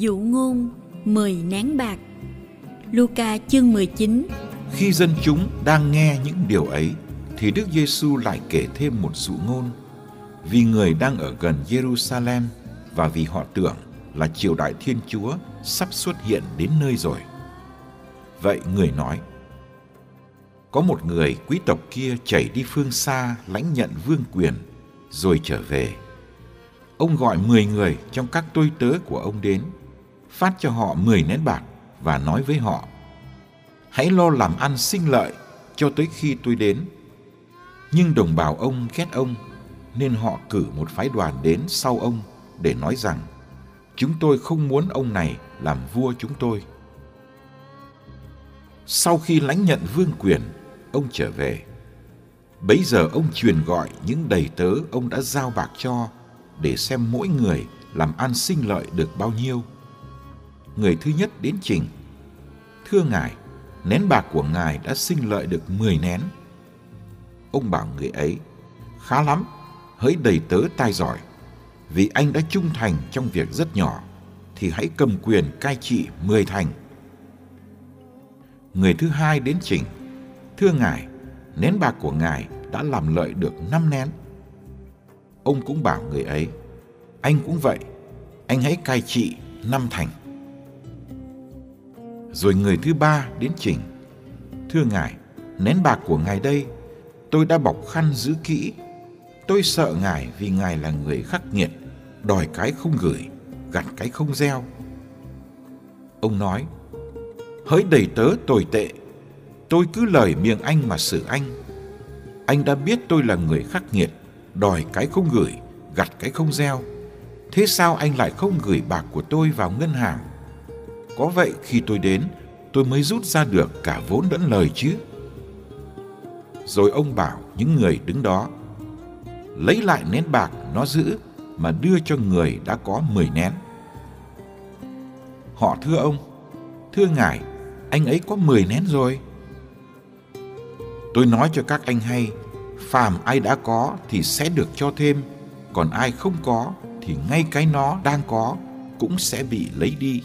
Dụ ngôn 10 nén bạc Luca chương 19 Khi dân chúng đang nghe những điều ấy, thì Đức Giêsu lại kể thêm một dụ ngôn vì người đang ở gần Jerusalem và vì họ tưởng là triều đại Thiên Chúa sắp xuất hiện đến nơi rồi. Vậy người nói: Có một người quý tộc kia chảy đi phương xa lãnh nhận vương quyền rồi trở về. Ông gọi 10 người trong các tôi tớ của ông đến phát cho họ 10 nén bạc và nói với họ Hãy lo làm ăn sinh lợi cho tới khi tôi đến. Nhưng đồng bào ông ghét ông nên họ cử một phái đoàn đến sau ông để nói rằng chúng tôi không muốn ông này làm vua chúng tôi. Sau khi lãnh nhận vương quyền, ông trở về. Bấy giờ ông truyền gọi những đầy tớ ông đã giao bạc cho để xem mỗi người làm ăn sinh lợi được bao nhiêu người thứ nhất đến trình. Thưa ngài, nén bạc của ngài đã sinh lợi được 10 nén. Ông bảo người ấy, khá lắm, hỡi đầy tớ tai giỏi, vì anh đã trung thành trong việc rất nhỏ, thì hãy cầm quyền cai trị 10 thành. Người thứ hai đến trình, thưa ngài, nén bạc của ngài đã làm lợi được 5 nén. Ông cũng bảo người ấy, anh cũng vậy, anh hãy cai trị năm thành. Rồi người thứ ba đến trình. Thưa ngài, nén bạc của ngài đây, tôi đã bọc khăn giữ kỹ. Tôi sợ ngài vì ngài là người khắc nghiệt, đòi cái không gửi, gặt cái không gieo. Ông nói, hỡi đầy tớ tồi tệ, tôi cứ lời miệng anh mà xử anh. Anh đã biết tôi là người khắc nghiệt, đòi cái không gửi, gặt cái không gieo. Thế sao anh lại không gửi bạc của tôi vào ngân hàng có vậy khi tôi đến, tôi mới rút ra được cả vốn lẫn lời chứ. Rồi ông bảo những người đứng đó, lấy lại nén bạc nó giữ mà đưa cho người đã có mười nén. Họ thưa ông, thưa ngài, anh ấy có mười nén rồi. Tôi nói cho các anh hay, phàm ai đã có thì sẽ được cho thêm, còn ai không có thì ngay cái nó đang có cũng sẽ bị lấy đi.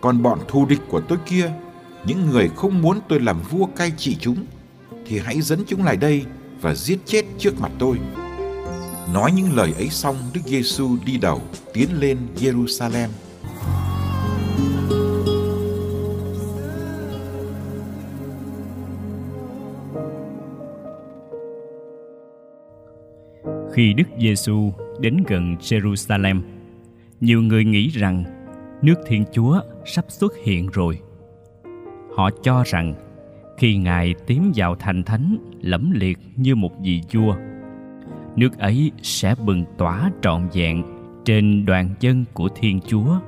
Còn bọn thù địch của tôi kia, những người không muốn tôi làm vua cai trị chúng, thì hãy dẫn chúng lại đây và giết chết trước mặt tôi. Nói những lời ấy xong, Đức Giêsu đi đầu tiến lên Jerusalem. Khi Đức Giêsu đến gần Jerusalem, nhiều người nghĩ rằng nước Thiên Chúa sắp xuất hiện rồi. Họ cho rằng khi Ngài tiến vào thành thánh lẫm liệt như một vị vua, nước ấy sẽ bừng tỏa trọn vẹn trên đoàn dân của Thiên Chúa.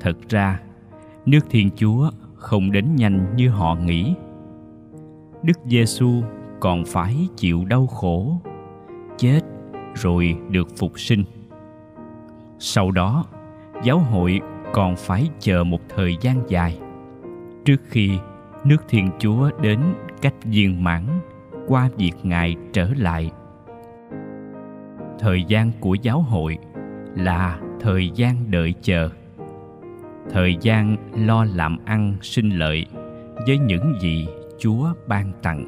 Thật ra, nước Thiên Chúa không đến nhanh như họ nghĩ. Đức Giêsu còn phải chịu đau khổ, chết rồi được phục sinh. Sau đó, giáo hội còn phải chờ một thời gian dài. Trước khi nước thiên chúa đến cách viên mãn qua việc ngài trở lại, thời gian của giáo hội là thời gian đợi chờ. Thời gian lo làm ăn sinh lợi với những gì chúa ban tặng.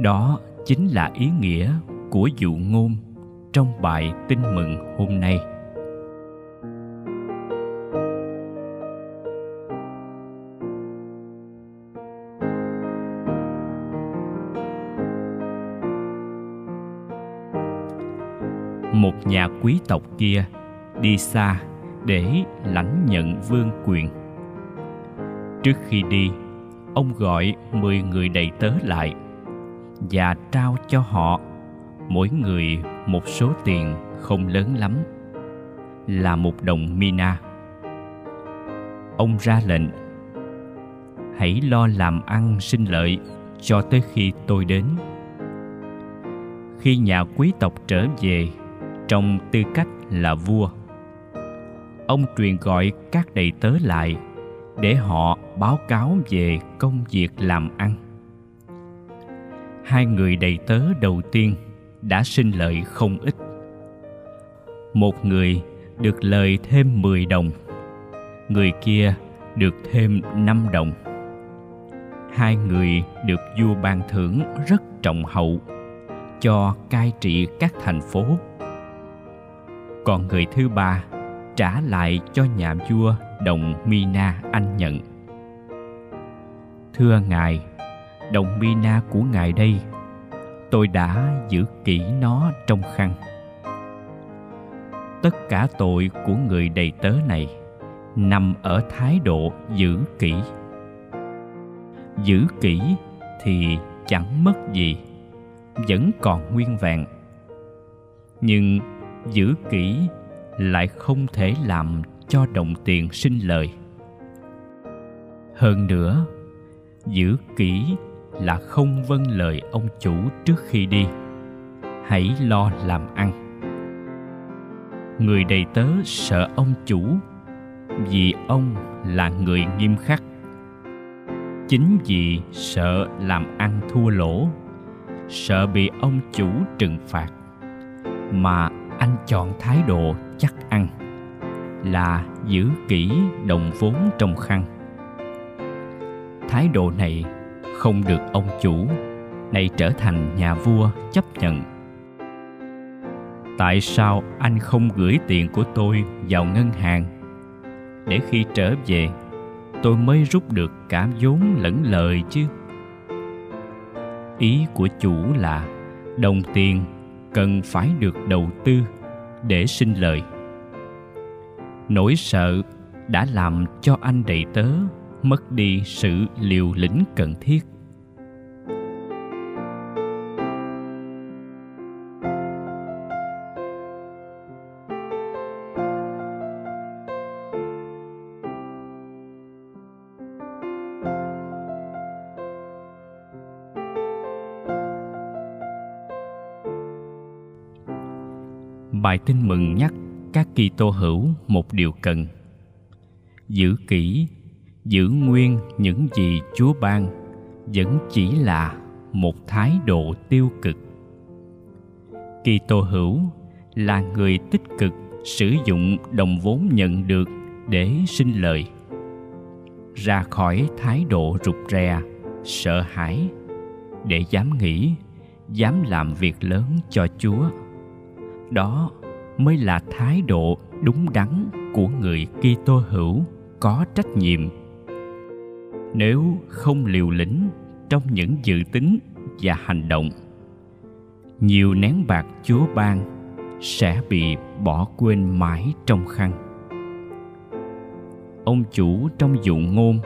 Đó chính là ý nghĩa của dụ ngôn trong bài tin mừng hôm nay. Nhà quý tộc kia đi xa để lãnh nhận vương quyền. Trước khi đi, ông gọi mười người đầy tớ lại và trao cho họ mỗi người một số tiền không lớn lắm, là một đồng mina. Ông ra lệnh, hãy lo làm ăn sinh lợi cho tới khi tôi đến. Khi nhà quý tộc trở về trong tư cách là vua. Ông truyền gọi các đầy tớ lại để họ báo cáo về công việc làm ăn. Hai người đầy tớ đầu tiên đã sinh lợi không ít. Một người được lời thêm 10 đồng, người kia được thêm 5 đồng. Hai người được vua ban thưởng rất trọng hậu cho cai trị các thành phố còn người thứ ba trả lại cho nhà vua đồng mina anh nhận. Thưa ngài, đồng mina của ngài đây, tôi đã giữ kỹ nó trong khăn. Tất cả tội của người đầy tớ này nằm ở thái độ giữ kỹ. Giữ kỹ thì chẳng mất gì, vẫn còn nguyên vẹn. Nhưng giữ kỹ lại không thể làm cho đồng tiền sinh lời. Hơn nữa, giữ kỹ là không vâng lời ông chủ trước khi đi. Hãy lo làm ăn. Người đầy tớ sợ ông chủ vì ông là người nghiêm khắc. Chính vì sợ làm ăn thua lỗ, sợ bị ông chủ trừng phạt mà anh chọn thái độ chắc ăn. Là giữ kỹ đồng vốn trong khăn. Thái độ này không được ông chủ này trở thành nhà vua chấp nhận. Tại sao anh không gửi tiền của tôi vào ngân hàng? Để khi trở về, tôi mới rút được cả vốn lẫn lời chứ. Ý của chủ là đồng tiền cần phải được đầu tư để sinh lời. Nỗi sợ đã làm cho anh đầy tớ mất đi sự liều lĩnh cần thiết. Bài tin mừng nhắc các kỳ tô hữu một điều cần. Giữ kỹ, giữ nguyên những gì chúa ban, vẫn chỉ là một thái độ tiêu cực. Kỳ tô hữu là người tích cực sử dụng đồng vốn nhận được để sinh lời. Ra khỏi thái độ rụt rè, sợ hãi, để dám nghĩ, dám làm việc lớn cho chúa. Đó mới là thái độ đúng đắn của người Kitô hữu có trách nhiệm. Nếu không liều lĩnh trong những dự tính và hành động, nhiều nén bạc Chúa ban sẽ bị bỏ quên mãi trong khăn. Ông chủ trong dụ ngôn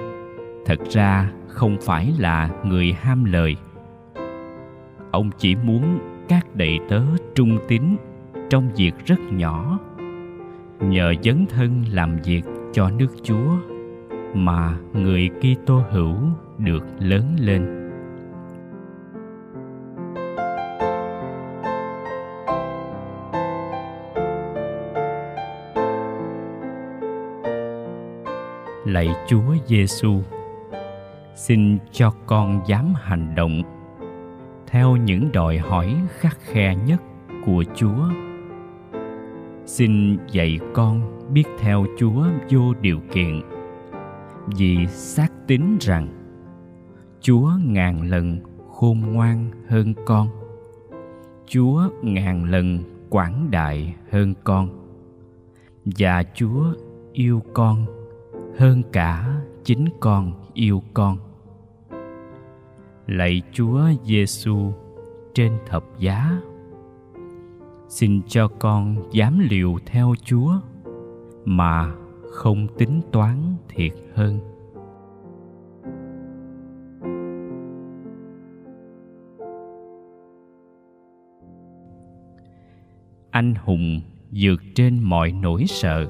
thật ra không phải là người ham lời. Ông chỉ muốn các đệ tớ trung tín trong việc rất nhỏ nhờ dấn thân làm việc cho nước Chúa mà người Kitô hữu được lớn lên. Lạy Chúa Giêsu, xin cho con dám hành động theo những đòi hỏi khắc khe nhất của Chúa xin dạy con biết theo chúa vô điều kiện. Vì xác tín rằng, chúa ngàn lần khôn ngoan hơn con. Chúa ngàn lần quảng đại hơn con. Và chúa yêu con hơn cả chính con yêu con. Lạy chúa giêsu trên thập giá xin cho con dám liều theo chúa, mà không tính toán thiệt hơn. Anh hùng vượt trên mọi nỗi sợ,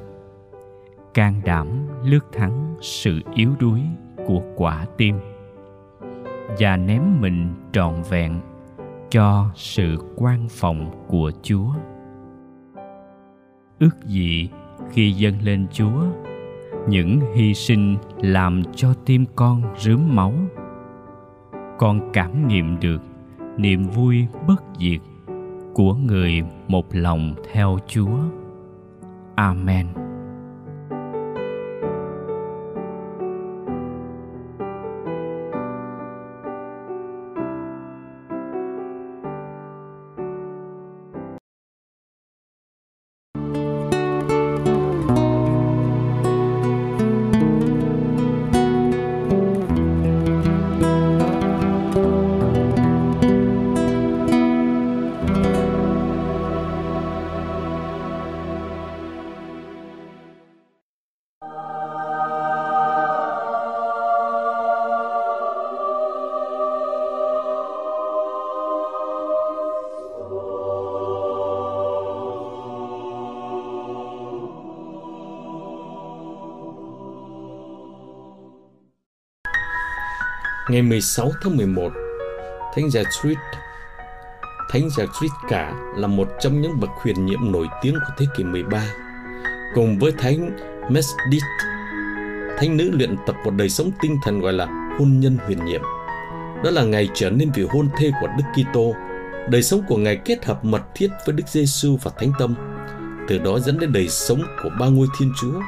can đảm lướt thắng sự yếu đuối của quả tim, và ném mình trọn vẹn cho sự quan phòng của chúa. Ước gì khi dâng lên chúa, những hy sinh làm cho tim con rướm máu. Con cảm nghiệm được niềm vui bất diệt của người một lòng theo chúa. Amen. Ngày 16 tháng 11, Thánh Gertrude Thánh Gertrude cả là một trong những bậc huyền nhiệm nổi tiếng của thế kỷ 13. Cùng với Thánh Mesdit, thánh nữ luyện tập một đời sống tinh thần gọi là hôn nhân huyền nhiệm. Đó là ngày trở nên vị hôn thê của Đức Kitô, đời sống của ngài kết hợp mật thiết với Đức Giêsu và Thánh Tâm. Từ đó dẫn đến đời sống của ba ngôi Thiên Chúa.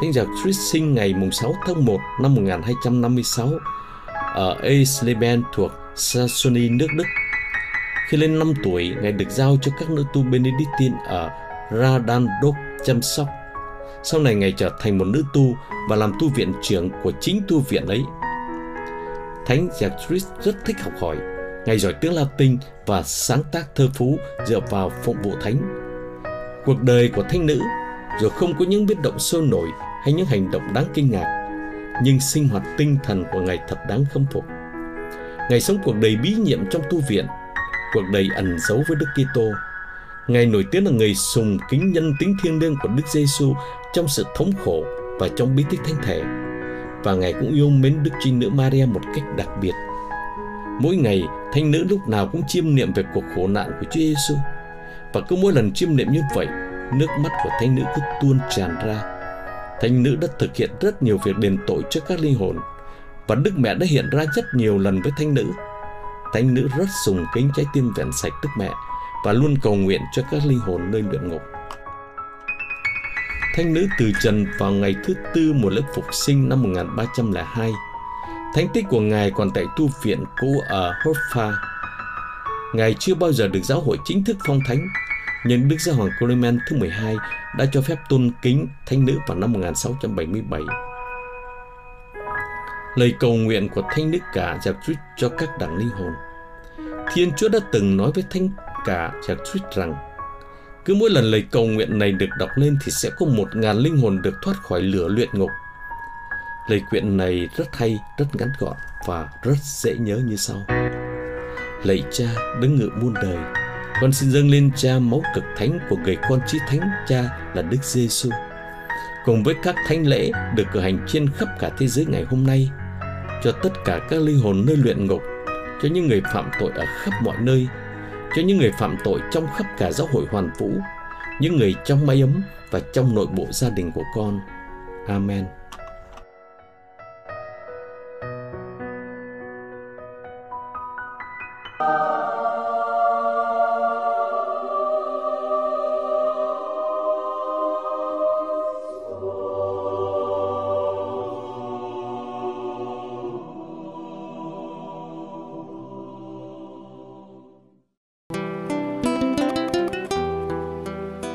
Thánh Gertrude sinh ngày 6 tháng 1 năm 1256 ở Eisleben thuộc Saxony, nước Đức. Khi lên 5 tuổi, Ngài được giao cho các nữ tu Benedictine ở Radandok chăm sóc. Sau này Ngài trở thành một nữ tu và làm tu viện trưởng của chính tu viện ấy. Thánh Gertrude rất thích học hỏi. Ngài giỏi tiếng Latin và sáng tác thơ phú dựa vào phụng vụ thánh. Cuộc đời của thánh nữ dù không có những biến động sôi nổi hay những hành động đáng kinh ngạc nhưng sinh hoạt tinh thần của Ngài thật đáng khâm phục. Ngài sống cuộc đời bí nhiệm trong tu viện, cuộc đời ẩn giấu với Đức Kitô. Ngài nổi tiếng là người sùng kính nhân tính thiêng liêng của Đức Giêsu trong sự thống khổ và trong bí tích thánh thể. Và Ngài cũng yêu mến Đức Trinh Nữ Maria một cách đặc biệt. Mỗi ngày, thanh nữ lúc nào cũng chiêm niệm về cuộc khổ nạn của Chúa Giêsu. Và cứ mỗi lần chiêm niệm như vậy, nước mắt của thanh nữ cứ tuôn tràn ra Thánh nữ đã thực hiện rất nhiều việc đền tội cho các linh hồn, và Đức Mẹ đã hiện ra rất nhiều lần với Thánh nữ. Thánh nữ rất sùng kính trái tim vẹn sạch Đức Mẹ và luôn cầu nguyện cho các linh hồn nơi luyện ngục. Thánh nữ từ trần vào ngày thứ tư mùa lễ phục sinh năm 1302. Thánh tích của Ngài còn tại tu viện cũ ở Hoffa. Ngài chưa bao giờ được giáo hội chính thức phong thánh Nhận Đức Giáo hoàng Clement thứ 12 đã cho phép tôn kính thánh nữ vào năm 1677. Lời cầu nguyện của thánh nữ cả Gertrude cho các đảng linh hồn. Thiên Chúa đã từng nói với thánh cả Gertrude rằng cứ mỗi lần lời cầu nguyện này được đọc lên thì sẽ có một ngàn linh hồn được thoát khỏi lửa luyện ngục. Lời quyện này rất hay, rất ngắn gọn và rất dễ nhớ như sau. Lạy cha đứng ngự muôn đời, con xin dâng lên cha máu cực thánh của người con chí thánh cha là Đức Giêsu. Cùng với các thánh lễ được cử hành trên khắp cả thế giới ngày hôm nay, cho tất cả các linh hồn nơi luyện ngục, cho những người phạm tội ở khắp mọi nơi, cho những người phạm tội trong khắp cả giáo hội hoàn vũ, những người trong mái ấm và trong nội bộ gia đình của con. Amen.